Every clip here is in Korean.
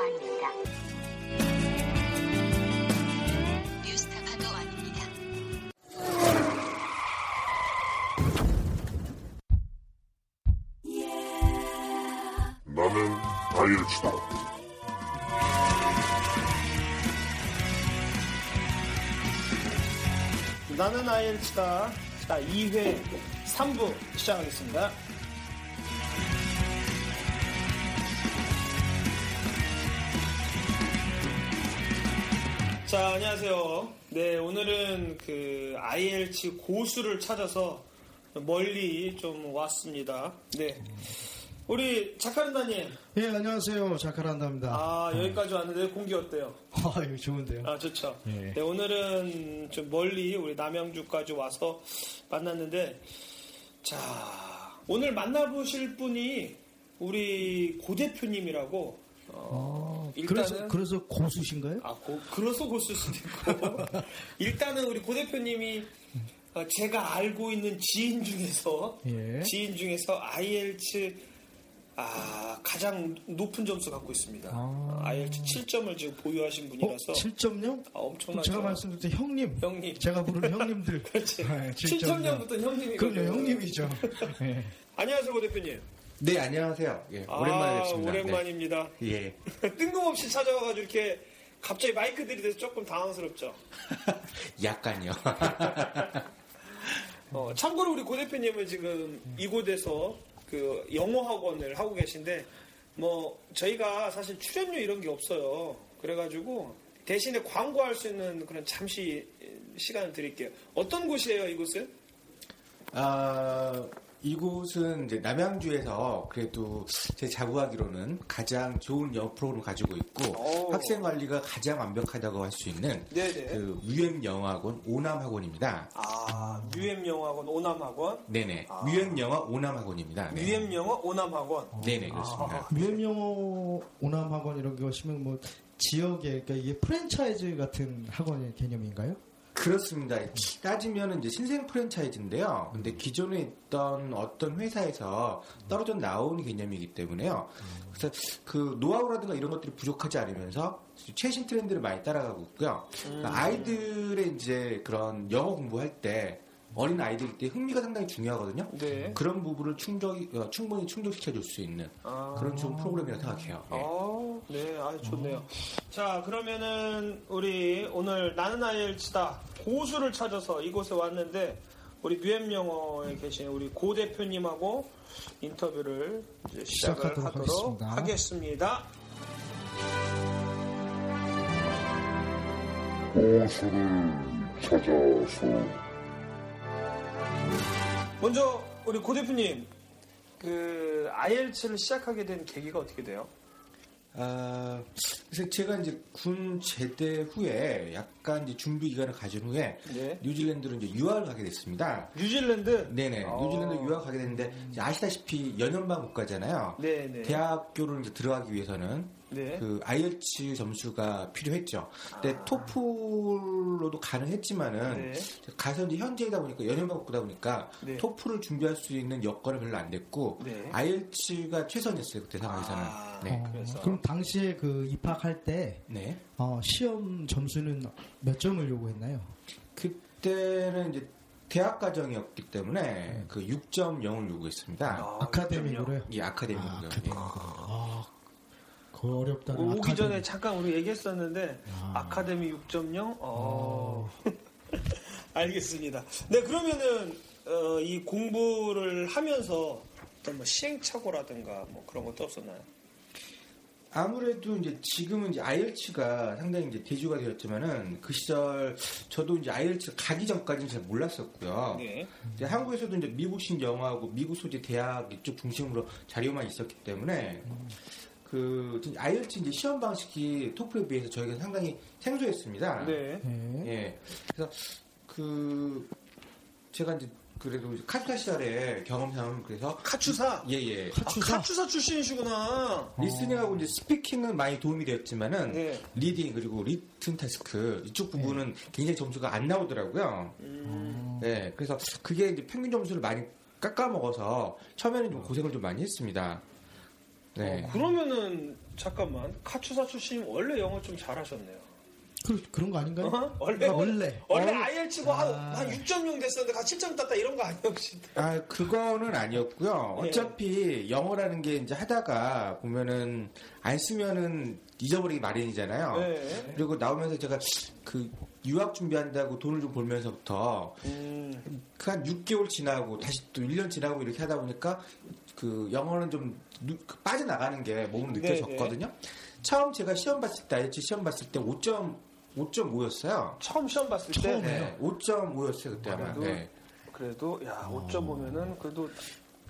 도 아닙니다. 뉴스타파 도 아닙니다. 나는 다이어트다. 나는 아이엘치다. 자, 2회 3부 시작하겠습니다. 자, 안녕하세요. 네, 오늘은 그 IELTS 고수를 찾아서 멀리 좀 왔습니다. 네. 우리 자카른다님, 예, 안녕하세요. 자카란다입니다. 아, 여기까지 왔는데 공기 어때요? 아, 이거 좋은데요. 아, 좋죠. 예. 네, 오늘은 좀 멀리 우리 남양주까지 와서 만났는데, 자, 오늘 만나보실 분이 우리 고 대표님이라고, 어, 아, 그래서, 그래서 고수신가요? 아, 고, 그래서 고쓸 수도 있고, 일단은 우리 고 대표님이 어, 제가 알고 있는 지인 중에서, 예. 지인 중에서 IELTS 아, 가장 높은 점수 갖고 있습니다. 아. IELTS 7점을 지금 보유하신 어, 분이라서 7점요? 아, 엄청나죠. 제가 말씀드린 형님. 형님. 제가 부르는 형님들. 그렇지. 네, 7점년부터 형님이 그럼요, 형님이죠. 예. 안녕하세요, 고 대표님. 네, 안녕하세요. 예, 오랜만에 아, 뵙습니다. 오랜만입니다. 네. 예. 뜬금없이 찾아와가지고 이렇게 갑자기 마이크 들이대서 조금 당황스럽죠. 약간요. 어, 참고로 우리 고 대표님은 지금 이곳에서 그 영어 학원을 하고 계신데 뭐 저희가 사실 출연료 이런 게 없어요. 그래가지고 대신에 광고할 수 있는 그런 잠시 시간을 드릴게요. 어떤 곳이에요, 이곳은? 아, 이곳은 이제 남양주에서 그래도 제 자부하기로는 가장 좋은 영어 프로그램을 가지고 있고 오. 학생 관리가 가장 완벽하다고 할 수 있는 네네. 그 UM 영어학원 오남학원입니다. 아, UM 영어학원 오남학원, 네네. 아. UM 영어 오남학원입니다. 네. UM 영어 오남학원. 네네, 그렇습니다. 유엠영어 오남학원 이런 게 오시면 뭐 지역에, 그러니까 이게 프랜차이즈 같은 학원의 개념인가요? 그렇습니다. 따지면 이제 신생 프랜차이즈인데요. 근데 기존에 있던 어떤 회사에서 떨어져 나온 개념이기 때문에요. 그래서 그 노하우라든가 이런 것들이 부족하지 않으면서 최신 트렌드를 많이 따라가고 있고요. 그러니까 아이들의 이제 그런 영어 공부할 때 어린 아이들 때 흥미가 상당히 중요하거든요. 네. 그런 부분을 충족, 어, 충분히 충족시켜 줄 수 있는 아. 그런 좋은 프로그램이라고 생각해요. 예. 어, 네, 아주 좋네요. 자, 그러면은 우리 오늘 나는 아이엘치다 고수를 찾아서 이곳에 왔는데 우리 뮤엠 영어에 계신 우리 고 대표님하고 인터뷰를 이제 시작을 하도록 하겠습니다. 하겠습니다. 고수를 찾아서 먼저 우리 고 대표님 그 IELTS를 시작하게 된 계기가 어떻게 돼요? 아, 그래서 제가 이제 군 제대 후에 약간 이제 준비 기간을 가진 후에 네. 뉴질랜드로 이제 유학을 가게 됐습니다. 뉴질랜드. 네네, 어. 뉴질랜드 유학 가게 됐는데 아시다시피 연연방 국가잖아요. 네, 네. 대학교를 이제 들어가기 위해서는 네. 그 IELTS 점수가 필요했죠. 근데 아. 토플로도 가능했지만은 네. 가서 이제 현재이다 보니까 연연방 국가다 보니까 네. 토플을 준비할 수 있는 여건은 별로 안 됐고 네. IELTS가 최선이었어요 그때 상황에서는. 아, 네. 어, 그래서. 그럼 당시에 그 입학할 때 네. 어, 시험 점수는 몇 점을 요구했나요? 그때는 이제 대학 과정이었기 때문에 그 6.0을 요구했습니다. 아, 아카데미로요? 이 아카데미고요. 아, 예. 아, 그 어렵다. 오기 전에 잠깐 우리 얘기했었는데 아. 아카데미 6.0. 어. 알겠습니다. 네 그러면은 어, 이 공부를 하면서 어떤 뭐 시행착오라든가 뭐 그런 것도 없었나요? 아무래도 이제 지금은 이제 IELTS가 상당히 이제 대주가 되었지만은 그 시절 저도 이제 IELTS 가기 전까지는 잘 몰랐었고요. 네. 이제 한국에서도 이제 미국식 영어하고 미국 소재 대학 이쪽 중심으로 자료만 있었기 때문에 그 IELTS 이제 시험 방식이 토플에 비해서 저희가 상당히 생소했습니다. 네. 네. 예. 그래서 그 제가 이제 그래도 카투사 시절에 경험상 그래서 카투사. 예예. 카투사? 아, 카투사 출신이시구나. listening하고 이제 speaking은 많이 도움이 되었지만은 네. reading 그리고 written task 이쪽 부분은 굉장히 점수가 안 나오더라고요. 음. 네, 그래서 그게 이제 평균 점수를 많이 깎아먹어서 처음에는 좀 고생을 좀 많이 했습니다. 네. 어, 그러면은 잠깐만 카투사 출신 원래 영어 좀 잘하셨네요. 그, 그런 거 아닌가요? 어? 원래 아, 원래. 원래 어? IELTS고 한, 아. 한 6.0 됐었는데 가 7점 땄다 이런 거 아니에요 혹시? 아, 그거는 아니었고요. 네. 어차피 영어라는 게 이제 하다가 보면은 안 쓰면은 잊어버리기 마련이잖아요. 네. 그리고 나오면서 제가 그 유학 준비한다고 돈을 좀 벌면서부터 음. 그한 6개월 지나고 다시 또 1년 지나고 이렇게 하다 보니까 그 영어는 좀 누- 그 빠져나가는 게 몸으로 느껴졌거든요. 처음 제가 시험 봤을 때, IELTS 시험 봤을 때 5점, 5.5였어요. 처음 시험 봤을 때 처음에? 네, 5.5였어요, 그때 아마. 그래도- 네. 그래도 야 5.5면은 그래도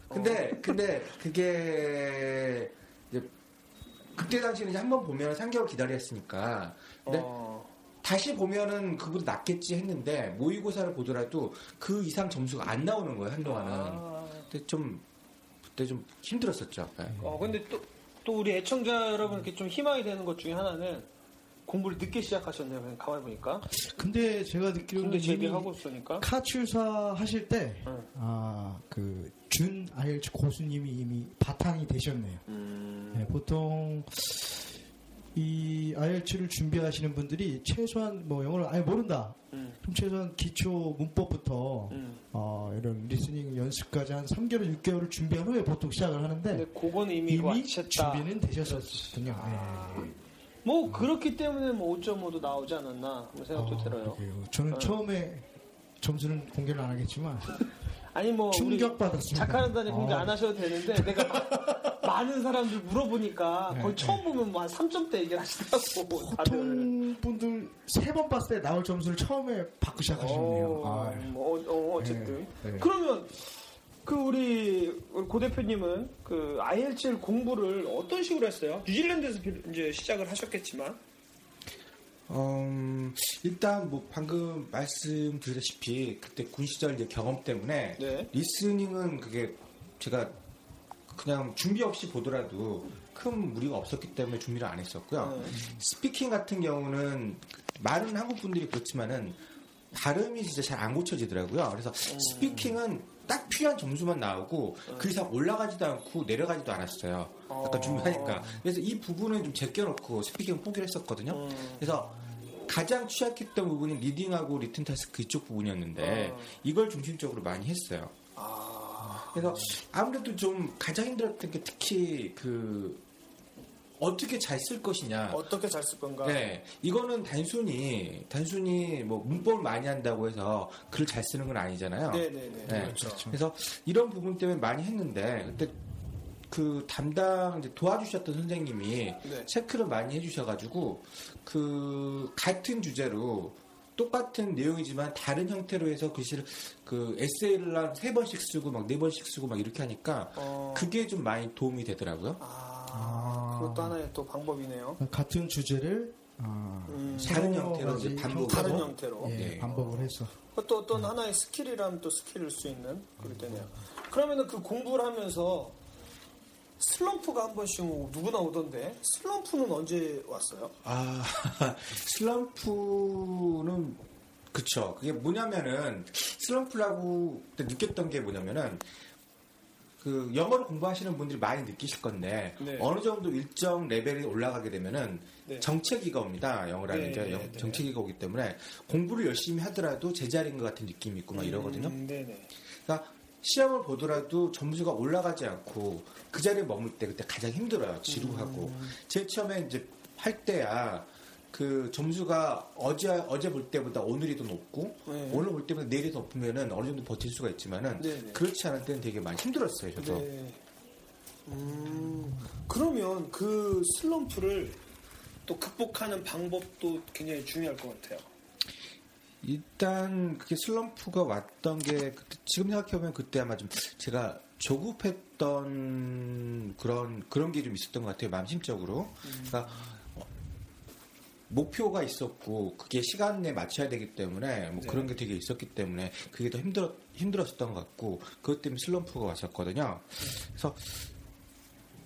근데, 근데 그게 이제 그때 당시에는 한번 보면 3개월 기다려야 했으니까. 근데 어, 다시 보면은 그보다 낫겠지 했는데 모의고사를 보더라도 그 이상 점수가 안 나오는 거예요, 한동안은. 아, 그때 좀, 그때 좀 힘들었었죠. 네. 어 근데 또, 또 우리 애청자 여러분께 좀 희망이 되는 것 중에 하나는 공부를 늦게 시작하셨네요. 그냥 가만히 보니까. 근데 제가 듣기로는 군대 제대하고 있으니까. 카투사 하실 때, 응. 아, 그, 준 IELTS 고수님이 이미 바탕이 되셨네요. 음. 네, 보통, 이 IELTS를 준비하시는 분들이 최소한 뭐 영어를 아예 모른다. 음. 그럼 최소한 기초 문법부터, 음. 어, 이런 listening 연습까지 한 3개월, 6개월을 준비한 후에 보통 시작을 하는데, 근데 그건 이미, 이미. 준비는 되셨었거든요. 네. 뭐 그렇기 때문에 뭐 5.5도 나오지 않았나 생각도 어, 들어요. 그러게요. 저는 어. 처음에 점수는 공개를 안 하겠지만, 아니 뭐 우리 충격 받았습니다. 작가한다니 공개 어. 안 하셔도 되는데 내가 마- 많은 사람들 물어보니까 네, 거의 처음 보면 뭐 한 3점대 얘기를 하시더라고. 보통 분들 세 번 봤을 때 나올 점수를 처음에 받고 시작하셨네요. 어, 아, 뭐 어, 어, 쨌든 네, 네. 그러면 그 우리 고 대표님은 그 IELTS 공부를 어떤 식으로 했어요? 뉴질랜드에서 비- 이제 시작을 하셨겠지만 음, 일단 뭐 방금 말씀드렸다시피 그때 군 시절 이제 경험 때문에 네. listening은 그게 제가 그냥 준비 없이 보더라도 큰 무리가 없었기 때문에 준비를 안 했었고요. 네. speaking 같은 경우는 많은 한국 분들이 그렇지만은 발음이 진짜 잘 안 고쳐지더라고요. 그래서 speaking은 딱 필요한 점수만 나오고 그 이상 올라가지도 않고 내려가지도 않았어요. 아까 어. 준비하니까. 그래서 이 부분은 좀 제껴놓고 speaking 포기를 했었거든요. 음. 그래서 가장 취약했던 부분이 reading하고 written task 이쪽 부분이었는데 어. 이걸 중심적으로 많이 했어요. 아, 그래서 아무래도 좀 가장 힘들었던 게 특히 그 어떻게 잘 쓸 것이냐. 어떻게 잘 쓸 건가? 네, 이거는 단순히 단순히 뭐 문법을 많이 한다고 해서 글을 잘 쓰는 건 아니잖아요. 네네네. 네. 그렇죠. 그래서 이런 부분 때문에 많이 했는데 그때 그 담당 이제 도와주셨던 선생님이 네. 체크를 많이 해주셔가지고 그 같은 주제로 똑같은 내용이지만 다른 형태로 해서 글씨를 그 에세이를 한 세 번씩 쓰고 막 네 번씩 쓰고 막 이렇게 하니까 어, 그게 좀 많이 도움이 되더라고요. 아, 아. 그것도 하나의 또 방법이네요. 같은 주제를 아, 음, 다른 형태로 이제 반복으로. 다른 형태로. 예, 네. 반복을 해서 그것도 어떤 하나의 skill이라면 또 skill일 수 있는 그럴 때네요. 그러면은 그 공부를 하면서 슬럼프가 한 번씩 오고 누구나 오던데 슬럼프는 언제 왔어요? 아, 슬럼프는 그쵸. 그게 뭐냐면은 슬럼프라고 느꼈던 게 뭐냐면은 그 영어를 공부하시는 분들이 많이 느끼실 건데 네. 어느 정도 일정 레벨이 올라가게 되면은 네. 정체기가 옵니다. 영어라는 네, 게 네, 영- 네. 정체기가 오기 때문에 공부를 열심히 하더라도 제자리인 것 같은 느낌이 있고 막 이러거든요. 음, 네네. 그러니까 시험을 보더라도 점수가 올라가지 않고 그 자리에 머물 때 그때 가장 힘들어요. 지루하고. 음. 제일 처음에 이제 할 때야 그 점수가 어제 어제 볼 때보다 오늘이 더 높고 네. 오늘 볼 때보다 내일이 더 높으면은 어느 정도 버틸 수가 있지만은 네네. 그렇지 않을 때는 되게 많이 힘들었어요. 저도. 네. 음, 그러면 그 슬럼프를 또 극복하는 방법도 굉장히 중요할 것 같아요. 일단 그게 슬럼프가 왔던 게 그때 지금 생각해보면 그때 아마 좀 제가 조급했던 그런 그런 게 좀 있었던 것 같아요 마음심적으로 그러니까 어, 목표가 있었고 그게 시간 내에 맞춰야 되기 때문에 뭐 네. 그런 게 되게 있었기 때문에 그게 더 힘들었 힘들었었던 것 같고 그것 때문에 슬럼프가 왔었거든요 그래서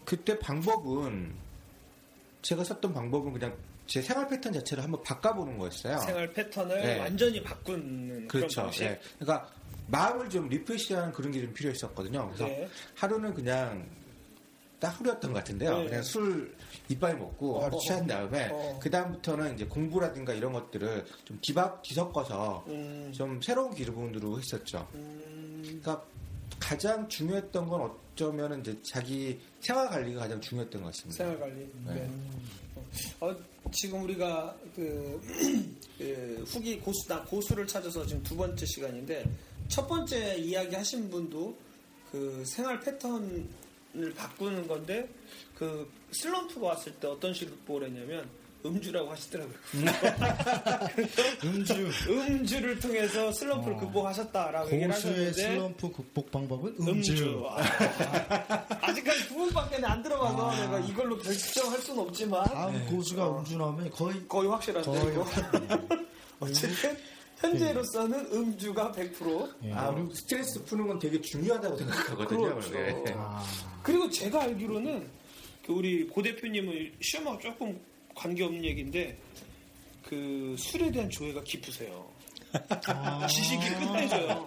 그때 방법은 제가 썼던 방법은 그냥 제 생활 패턴 자체를 한번 바꿔보는 거였어요. 생활 패턴을 네. 완전히 바꾸는 그런 그렇죠. 방식. 예. 그러니까 마음을 좀 리프레시하는 그런 게 좀 필요했었거든요. 그래서 네. 하루는 그냥 딱 하루였던 것 같은데요. 네. 그냥 술 이빨 먹고 하루 어, 취한 다음에 어. 그 다음부터는 이제 공부라든가 이런 것들을 좀 뒤바, 뒤섞어서 음, 좀 새로운 기분으로 했었죠. 음, 그러니까 가장 중요했던 건 어쩌면 이제 자기 생활 관리가 가장 중요했던 것 같습니다. 생활 관리. 네. 네. 어, 지금 우리가 그, 그 후기 고수 나 고수를 찾아서 지금 두 번째 시간인데 첫 번째 이야기 하신 분도 그 생활 패턴을 바꾸는 건데 그 슬럼프가 왔을 때 어떤 식으로 했냐면 음주라고 하시더라고요. 음주. 음주를 통해서 슬럼프를 어. 극복하셨다라고 얘기를 고수의 하셨는데 슬럼프 극복 방법은 음주. 음주. 아, 아직까지 두 번밖에 안 들어봐서 아. 내가 이걸로 결정할 수는 없지만 다음 고수가 음주 나오면 거의 거의 확실한데 거의. 어쨌든 현재로서는 음주가 100%. 예. 아, 스트레스 푸는 건 되게 중요하다고 생각하거든요. 그렇죠. 네. 아, 그리고 제가 알기로는 그 우리 고 대표님은 시험하고 조금 관계없는 얘기인데 그 술에 대한 조예가 깊으세요. 아. 지식이 끝내줘요.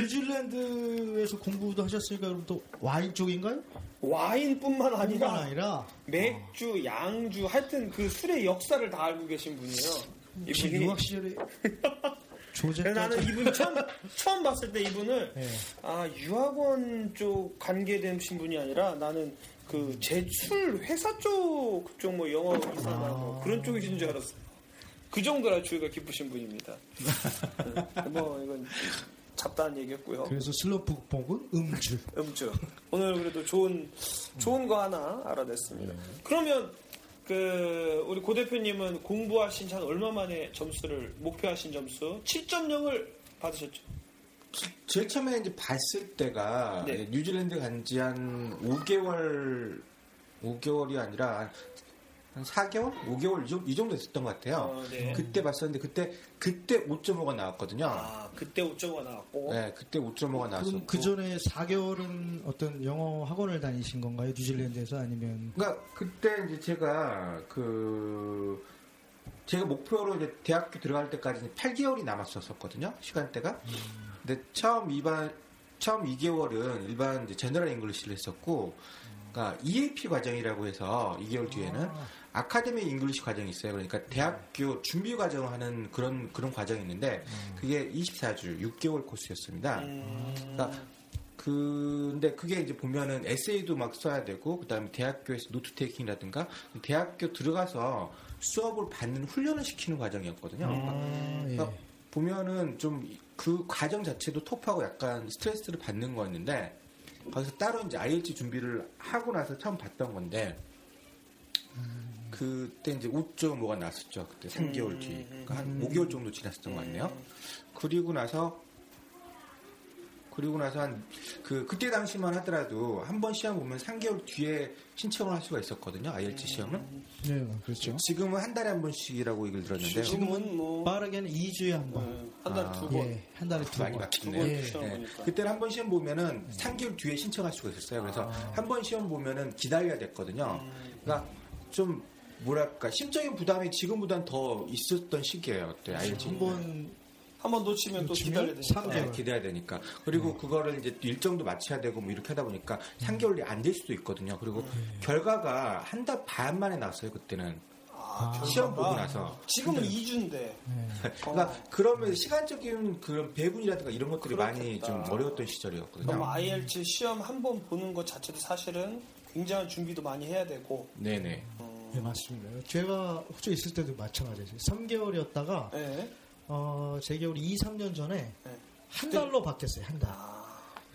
뉴질랜드에서 공부도 하셨으니까 그럼 또 와인 쪽인가요? 와인뿐만 뿐만 아니라 아니라 맥주, 양주, 하여튼 그 술의 역사를 다 알고 계신 분이에요. 이분이 유학 시절에 조제 그래서 나는 이분 처음 처음 봤을 때 이분을 네. 아 유학원 쪽 관계되신 분이 아니라 나는 그 제출 회사 쪽 그쪽 뭐 영어 이사나 뭐 아. 그런 쪽이신 줄 알았어요. 그 정도라 주의가 깊으신 분입니다. 네. 뭐 이건 잡다한 얘기였고요. 그래서 슬럼프 극복은 음주. 음주. 오늘 그래도 좋은 좋은 거 하나 알아냈습니다. 그러면 그 우리 고 대표님은 공부하신 지한 얼마 만에 점수를 목표하신 점수 7.0을 받으셨죠? 제일 처음에 이제 봤을 때가 네. 뉴질랜드 간 지 한 5개월, 5개월이 아니라 한, 한 4개월? 5개월 이 정도, 이 정도 됐었던 것 같아요. 어, 네. 그때 봤었는데 그때, 그때 5.5가 나왔거든요. 아 그때 5.5가 나왔고 네, 그때 5.5가 나왔었고. 그럼 그 전에 4개월은 어떤 영어 학원을 다니신 건가요? 뉴질랜드에서 아니면 그러니까 그때 이제 제가 그 제가 목표로 이제 대학교 들어갈 때까지 8개월이 남았었거든요 시간대가. 근데 처음 2반 처음 2개월은 일반 이제 general English를 했었고, 그러니까 EAP 과정이라고 해서 2개월 뒤에는 academic English 과정이 있어요. 그러니까 대학교 준비 과정 하는 그런 그런 과정이 있는데 그게 24주 6개월 코스였습니다. 음, 그러니까 근데 그게 이제 보면은 에세이도 막 써야 되고 그 다음에 대학교에서 note taking이라든가 대학교 들어가서 수업을 받는 훈련을 시키는 과정이었거든요. 아, 예. 그러니까 보면은 좀 그 과정 자체도 톱하고 약간 스트레스를 받는 거였는데 거기서 따로 이제 IELTS 준비를 하고 나서 처음 봤던 건데 그때 이제 5.5가 나왔었죠. 그때 3개월 뒤. 그러니까 한 5개월 정도 지났었던 것 같네요. 그리고 나서 그리고 나서 한 그 그때 당시만 하더라도 한 번 시험 보면 3개월 뒤에 신청을 할 수가 있었거든요. IELTS 시험은. 네, 그렇죠. 지금은 한 달에 한 번씩이라고 얘기를 들었는데요. 지금은 뭐 빠르게는 2주에 한 번. 한 달에 아. 두 번. 예, 한 달에 두 많이 번. 바뀌네요. 번 예. 네. 그때는 한 번 시험 보면은 3개월 뒤에 신청할 수가 있었어요. 그래서 한번 시험 보면은 기다려야 됐거든요. 그러니까 좀 뭐랄까 심적인 부담이 지금보다는 더 있었던 시기예요. 그때 IELTS. 한번 한번 놓치면 또 기다려야 되니까. 삼 네, 개월. 기대야 되니까. 그리고 그거를 이제 일정도 맞춰야 되고 뭐 이렇게 하다 보니까 3개월이 안 될 수도 있거든요. 그리고 결과가 한 달 반 만에 나왔어요, 그때는. 아, 시험 결과가. 보고 나서. 지금은 2주인데. 네. 그러니까 그러면 시간적인 그런 배분이라든가 이런 것들이 많이 그렇겠다. 좀 어려웠던 시절이었거든요. 그럼 IELTS 시험 한 번 보는 것 자체도 사실은 굉장한 준비도 많이 해야 되고. 네네. 네, 맞습니다. 제가 호주에 있을 때도 마찬가지였어요. 3개월이었다가 네. 어, 제 겨울 2, 3년 전에 네. 한 달로 바뀌었어요. 한 달. 아,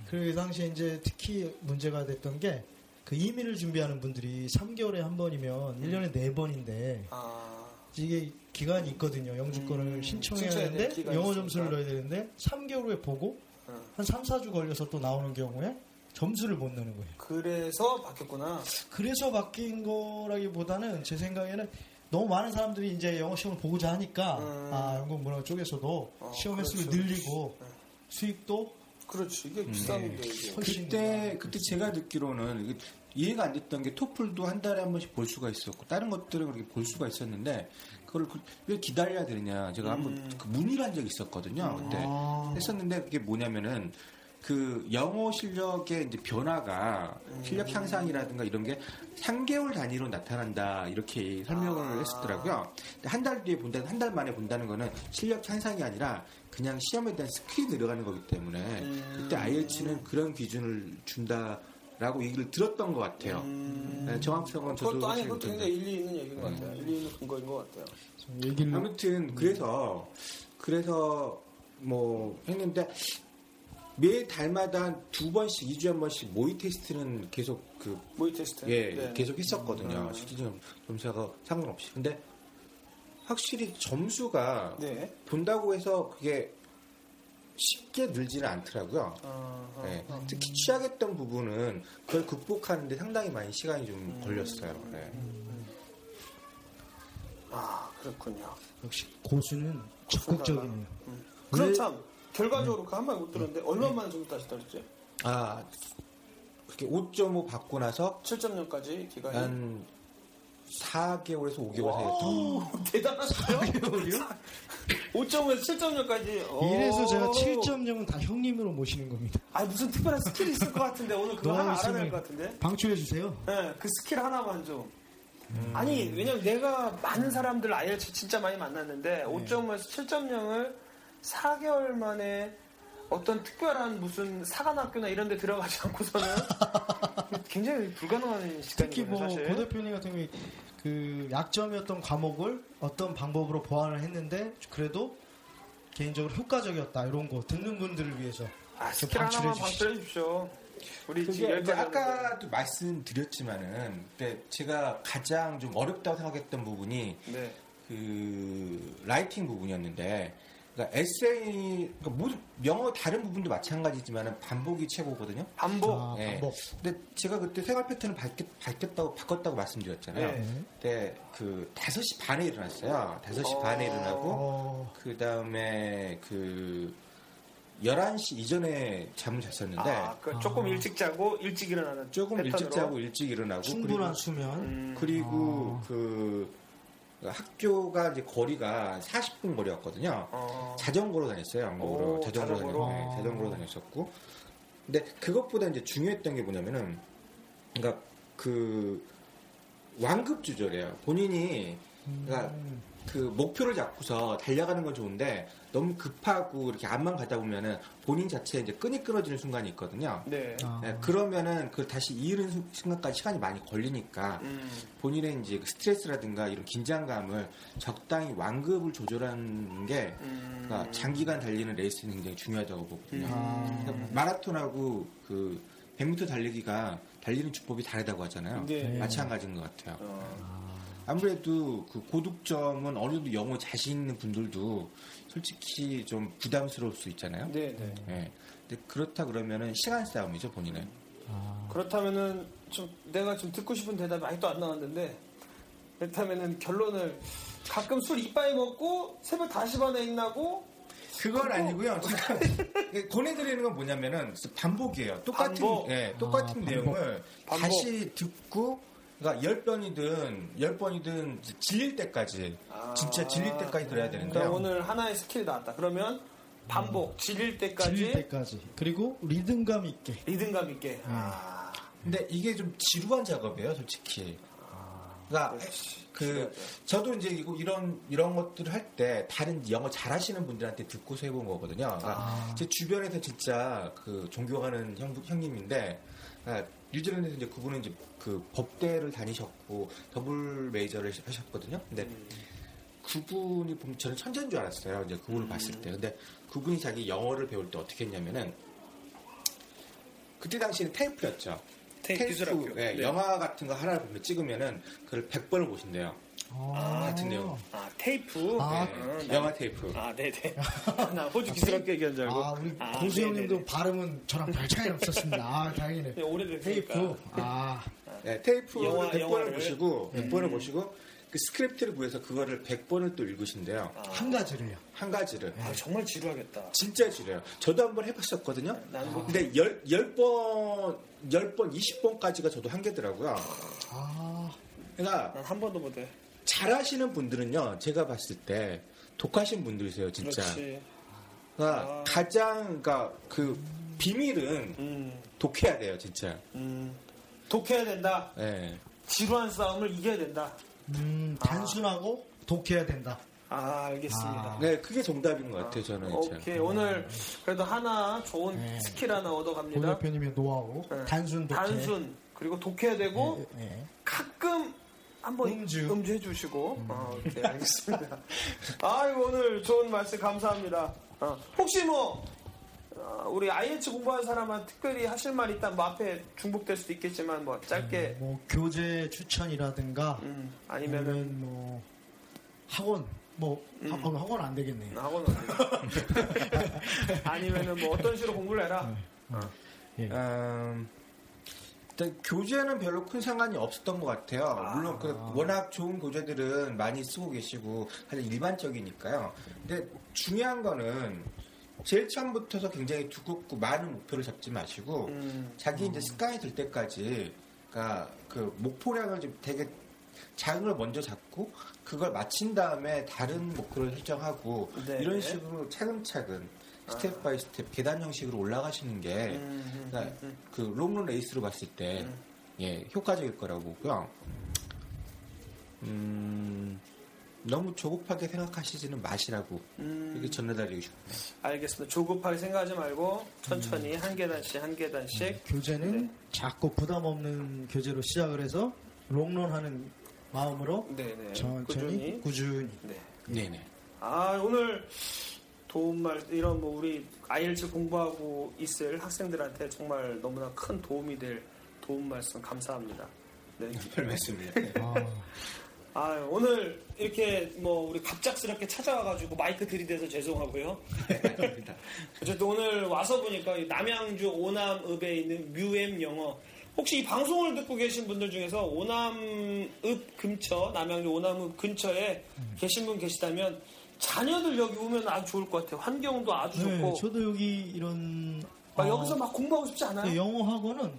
그 당시에 이제 특히 문제가 됐던 게 그 이민을 준비하는 분들이 3개월에 한 번이면 1년에 4번인데 아, 이게 기간이 있거든요. 영주권을 음, 신청해야 기간이 영어 있으니까. 점수를 넣어야 되는데 3개월 후에 보고 어. 한 3, 4주 걸려서 또 나오는 경우에 점수를 못 내는 거예요. 그래서 바뀌었구나. 그래서 바뀐 거라기보다는 제 생각에는 너무 많은 사람들이 이제 영어 시험을 보고자 하니까 음. 아 영국 문화 쪽에서도 어, 시험 횟수를 그렇죠, 늘리고 그렇죠. 수익도 그렇지, 이게 비싼데 이게. 훨씬 그때 그때 제가 듣기로는 이게 이해가 안 됐던 게 토플도 한 달에 한 번씩 볼 수가 있었고 다른 것들은 그렇게 볼 수가 있었는데 그걸 그- 왜 기다려야 되느냐 제가 한번 음. 그 문의를 한 적이 있었거든요 그때 아. 했었는데 그게 뭐냐면은 그 영어 실력의 이제 변화가 음. 실력 향상이라든가 이런 게 3개월 단위로 나타난다 이렇게 설명을 아. 했었더라고요. 한 달 뒤에 본다는 한달 만에 본다는 거는 실력 향상이 아니라 그냥 시험에 대한 skill이 늘어가는 거기 때문에 음. 그때 IELTS는 그런 기준을 준다 라고 얘기를 들었던 것 같아요. 음. 네, 정확성은 저도 그것도 아니 그것도. 굉장히 일리 있는 얘기인 것 음. 같아요. 일리 있는 근거인 것 같아요. 아무튼 그래서 그래서 뭐 했는데 매 달마다 두 번씩 2주에 한 번씩 모의 테스트는 계속 그 모의 테스트. 예, 네. 계속 했었거든요. 음. 실질적 점수가 상관없이. 근데 확실히 점수가 네. 본다고 해서 그게 쉽게 늘지는 않더라고요. 어, 어, 네. 어. 특히 취약했던 부분은 그걸 극복하는데 상당히 많이 시간이 좀 음. 걸렸어요. 네. 아 그렇군요. 역시 고수는 적극적이네요. 그럼 왜- 참 결과적으로 그 한 말 못 들었는데 얼마 만에 점수 다시 떨었지? 아, 그렇게 5.5 받고 나서 7.0까지 기간이. 한 4개월에서 5개월 사이에 오, 대단하세요? 5.5에서 7.0까지. 이래서 제가 7.0은 다 형님으로 모시는 겁니다. 아 무슨 특별한 skill이 있을 것 같은데 오늘 그거 하나 알아낼 있으면 것 같은데. 방출해 주세요. 네, 그 스킬 하나만 좀. 음. 아니 왜냐면 내가 많은 사람들 IELTS 진짜 많이 네. 만났는데 5.5에서 7.0을 4개월 만에 어떤 특별한 무슨 사관학교나 이런 데 들어가지 않고서는 굉장히 불가능한 특히 시간이거든요 뭐 사실. 고 대표님 같은 경우에 그 약점이었던 과목을 어떤 방법으로 보완을 했는데 그래도 개인적으로 효과적이었다 이런 거 듣는 분들을 위해서 아좀 스킬 하나만 방출해 주십시오. 우리 지금 그게 열정 아까도 말씀드렸지만은 그때 제가 가장 좀 어렵다고 생각했던 부분이 네. 그 writing 부분이었는데 그러니까 에세이 그러니까 모든 영어 다른 부분도 마찬가지지만은 반복이 최고거든요. 반복 아, 예. 방법. 근데 제가 그때 생활 패턴을 바뀌, 바뀌 었다고 바꿨다고 말씀드렸잖아요. 네. 그때 그 5시 반에 일어났어요. 5시 어. 반에 일어나고 어, 그 다음에 그 11시 이전에 잠을 잤었는데 아, 그 조금 일찍 자고 일찍 일어나는 조금 일찍 패턴으로. 자고 일찍 일어나고 충분한 그리고, 수면. 음, 그리고 그 학교가 이제 거리가 40분 거리였거든요. 어, 자전거로 다녔어요. 안 먹으러 오, 자전거로 자전거로? 다녔, 네, 자전거로 다녔었고. 근데 그것보다 이제 중요했던 게 뭐냐면은 그러니까 그 완급 조절이에요. 본인이 그러니까 음. 그 목표를 잡고서 달려가는 건 좋은데 너무 급하고 이렇게 앞만 가다 보면은 본인 자체에 이제 끈이 끊어지는 순간이 있거든요. 네. 아. 네, 그러면은 그 다시 이르는 순- 순간까지 시간이 많이 걸리니까 음, 본인의 이제 그 스트레스라든가 이런 긴장감을 적당히 완급을 조절하는 게 음. 그러니까 장기간 달리는 레이스는 굉장히 중요하다고 보거든요. 아. 그러니까 마라톤하고 그 100m 달리기가 달리는 주법이 다르다고 하잖아요. 네. 마찬가지인 것 같아요. 어, 아무래도 그 고득점은 어느 정도 영어 자신 있는 분들도 솔직히 좀 부담스러울 수 있잖아요. 네, 네. 예. 근데 그렇다 그러면은 시간 싸움이죠 본인은. 아, 그렇다면은 좀 내가 좀 듣고 싶은 대답이 아직도 안 나왔는데 그렇다면은 결론을 가끔 술 이빠이 먹고 새벽 5시 반에 일나고 그건 아니고요. 권해드리는 건 뭐냐면은 반복이에요. 똑같은 반복. 예, 똑같은 아, 반복. 내용을 반복. 다시 듣고 그러니까 열 번이든 열 번이든 질릴 때까지 아. 진짜 질릴 때까지 들어야 그러니까 되는데요. 오늘 하나의 skill이 나왔다. 그러면 반복, 질릴 때까지 질릴 때까지. 그리고 리듬감 있게. 리듬감 있게. 아, 근데 이게 좀 지루한 작업이에요, 솔직히. 그러니까 그 저도 이제 이런 이런 것들을 할 때 다른 영어 잘하시는 분들한테 듣고서 해본 거거든요. 그러니까 아. 제 주변에서 진짜 그 존경하는 형, 형님인데 아, 뉴질랜드에서 이제 그분은 이제 그 법대를 다니셨고 더블 메이저를 하셨거든요. 근데 그분이 보면 저는 천재인 줄 알았어요. 이제 그분을 봤을 때. 근데 그분이 자기 영어를 배울 때 어떻게 했냐면은 그때 당시에는 테이프였죠. TAFE 기술학교. 예, 네. 영화 같은 거 하나를 보면 찍으면은 그걸 100번을 보신대요. 아. 같은 내용. 아 테이프. 아, 예, 나- 영화 테이프. 아 네네. 나 호주 기술학교 얘기한 줄 알고. 아, 우리 아, 고수 형님도 네네네. 발음은 저랑 별 차이 없었습니다. 아, 다행이네. 네, 오래됐으니까. 테이프. 아, 예, 테이프를 영화- 100번을 영화를. 보시고 100번을 보시고 그 스크립트를 구해서 그거를 100번을 또 읽으신대요. 한 가지를요. 한 가지를. 아 정말 지루하겠다. 진짜 질려요. 저도 한번 해봤었거든요. 나는 뭐- 근데 열, 열 번, 열 번, 20번까지가 저도 한계더라고요. 아, 그러니까 난 한 번도 못해. 잘하시는 분들은요, 제가 봤을 때 독하신 분들이세요, 진짜. 그렇지. 그러니까 아. 가장, 그러니까 그 비밀은 음, 독해야 돼요, 진짜. 음. 독해야 된다. 예. 지루한 싸움을 이겨야 된다. 음, 단순하고 독해야 된다. 아 알겠습니다. 네, 그게 정답인 것 같아요, 저는. 진짜. 오케이 오늘 그래도 하나 좋은 네. 스킬 하나 고 얻어갑니다. 대표님의 노하우. 네. 단순 독해. 단순 그리고 독해야 되고 예, 예. 가끔 한번 음주. 음주 해주시고 어, 오케이 알겠습니다. 아이고 오늘 좋은 말씀 감사합니다. 어, 혹시 뭐 어, 우리 IH 공부한 사람은 특별히 하실 말 있다 뭐 앞에 중복될 수도 있겠지만 뭐 짧게 뭐 교재 추천이라든가 음, 아니면은 아니면 뭐 학원 뭐 음. 학원 학원 안 되겠네. 학원 어디 아니면은 뭐 어떤 식으로 공부를 해라. 음, 일단 교재는 별로 큰 상관이 없었던 것 같아요. 물론 그 워낙 좋은 교재들은 많이 쓰고 계시고 사실 일반적이니까요. 근데 중요한 거는 제일 처음부터서 굉장히 두껍고 많은 목표를 잡지 마시고 음, 자기 이제 습관이 들 때까지 그러니까 그 목표량을 좀 되게 작은 걸 먼저 잡고 그걸 마친 다음에 다른 목표를 설정하고 네. 이런 식으로 차근차근 step by step 계단 형식으로 올라가시는 게 음, 그러니까 그 롱런 레이스로 봤을 때 예, 효과적일 거라고 보고요. 음, 너무 조급하게 생각하시지는 마시라고 음. 이렇게 전해드리고 싶네요. 알겠습니다. 조급하게 생각하지 말고 천천히 한 계단씩 한 계단씩 교재는 네. 작고 부담 없는 교재로 시작을 해서 롱런하는 마음으로 네네 천천히 꾸준히 꾸준히 네. 네네. 아 오늘 도움말 이런 뭐 우리 IELTS 공부하고 있을 학생들한테 정말 너무나 큰 도움이 될 도움 말씀 감사합니다. 네. 별 말씀이에요. 아, 아 오늘 이렇게 뭐 우리 갑작스럽게 찾아와가지고 마이크 들이대서 죄송하고요. 어쨌든 오늘 와서 보니까 이 남양주 오남읍에 있는 뮤엠 영어 혹시 이 방송을 듣고 계신 분들 중에서 오남읍 근처 남양주 오남읍 근처에 계신 분 계시다면 자녀들 여기 오면 아주 좋을 것 같아요. 환경도 아주 네, 좋고 저도 여기 이런 막 어, 여기서 막 공부하고 싶지 않아요? 네, 영어 학원은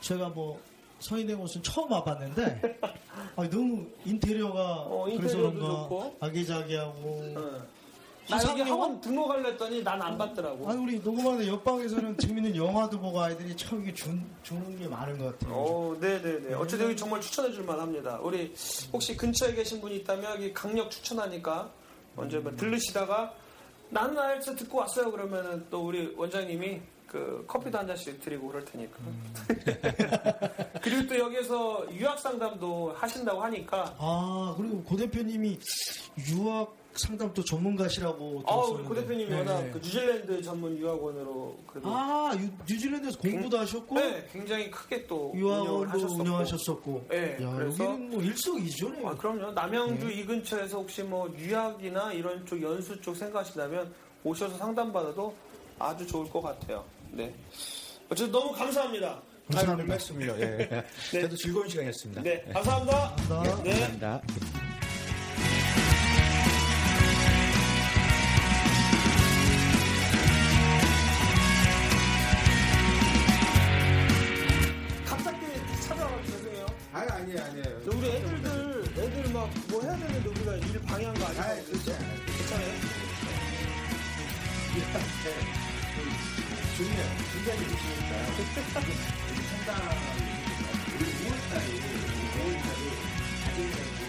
제가 뭐 성인된 곳은 처음 와봤는데 아, 너무 인테리어가 어, 그래서 그런가 좋고. 아기자기하고 응. 나 여기? 학원 등록하려 했더니 난 안 받더라고. 아니 우리 녹음하는 옆방에서는 재밌는 영화도 보고 아이들이 참 이게 준, 주는 게 많은 것 같아요. 오, 네네네. 어쨌든 여기 정말 추천해 줄 만 합니다. 우리 혹시 근처에 계신 분이 있다면 여기 강력 추천하니까 먼저 뭐 들르시다가 나는 아이츠 듣고 왔어요. 그러면은 또 우리 원장님이 그 커피도 한 잔씩 드리고 그럴 테니까. 그리고 또 여기서 유학 상담도 하신다고 하니까. 아 그리고 고 대표님이 유학 상담도 전문가시라고 아우. 고 대표님이 네. 워낙 그 뉴질랜드 전문 유학원으로 아 유, 뉴질랜드에서 공부도 하셨고 네, 굉장히 크게 또 유학원도 하셨었고. 운영하셨었고. 네, 야, 그래서- 여기는 뭐 일석이조네요. 아, 그럼요. 남양주 이 근처에서 혹시 뭐 유학이나 이런 쪽 연수 쪽 생각하신다면 오셔서 상담받아도 아주 좋을 것 같아요. 네. 어쨌든 너무 감사합니다. 별 말씀이요. 예. 저도 즐거운 시간이었습니다. 네, 감사합니다. 감사합니다. 네. 감사합니다. 때문에 우리가 일을 방해한 거 아니야? 아이, 그렇지 않아요. 괜찮아요? 일단, 네. 중요해. 중요하게 보시니까. 우리 상당히, 우리 5월달에, 5월달에, 가정이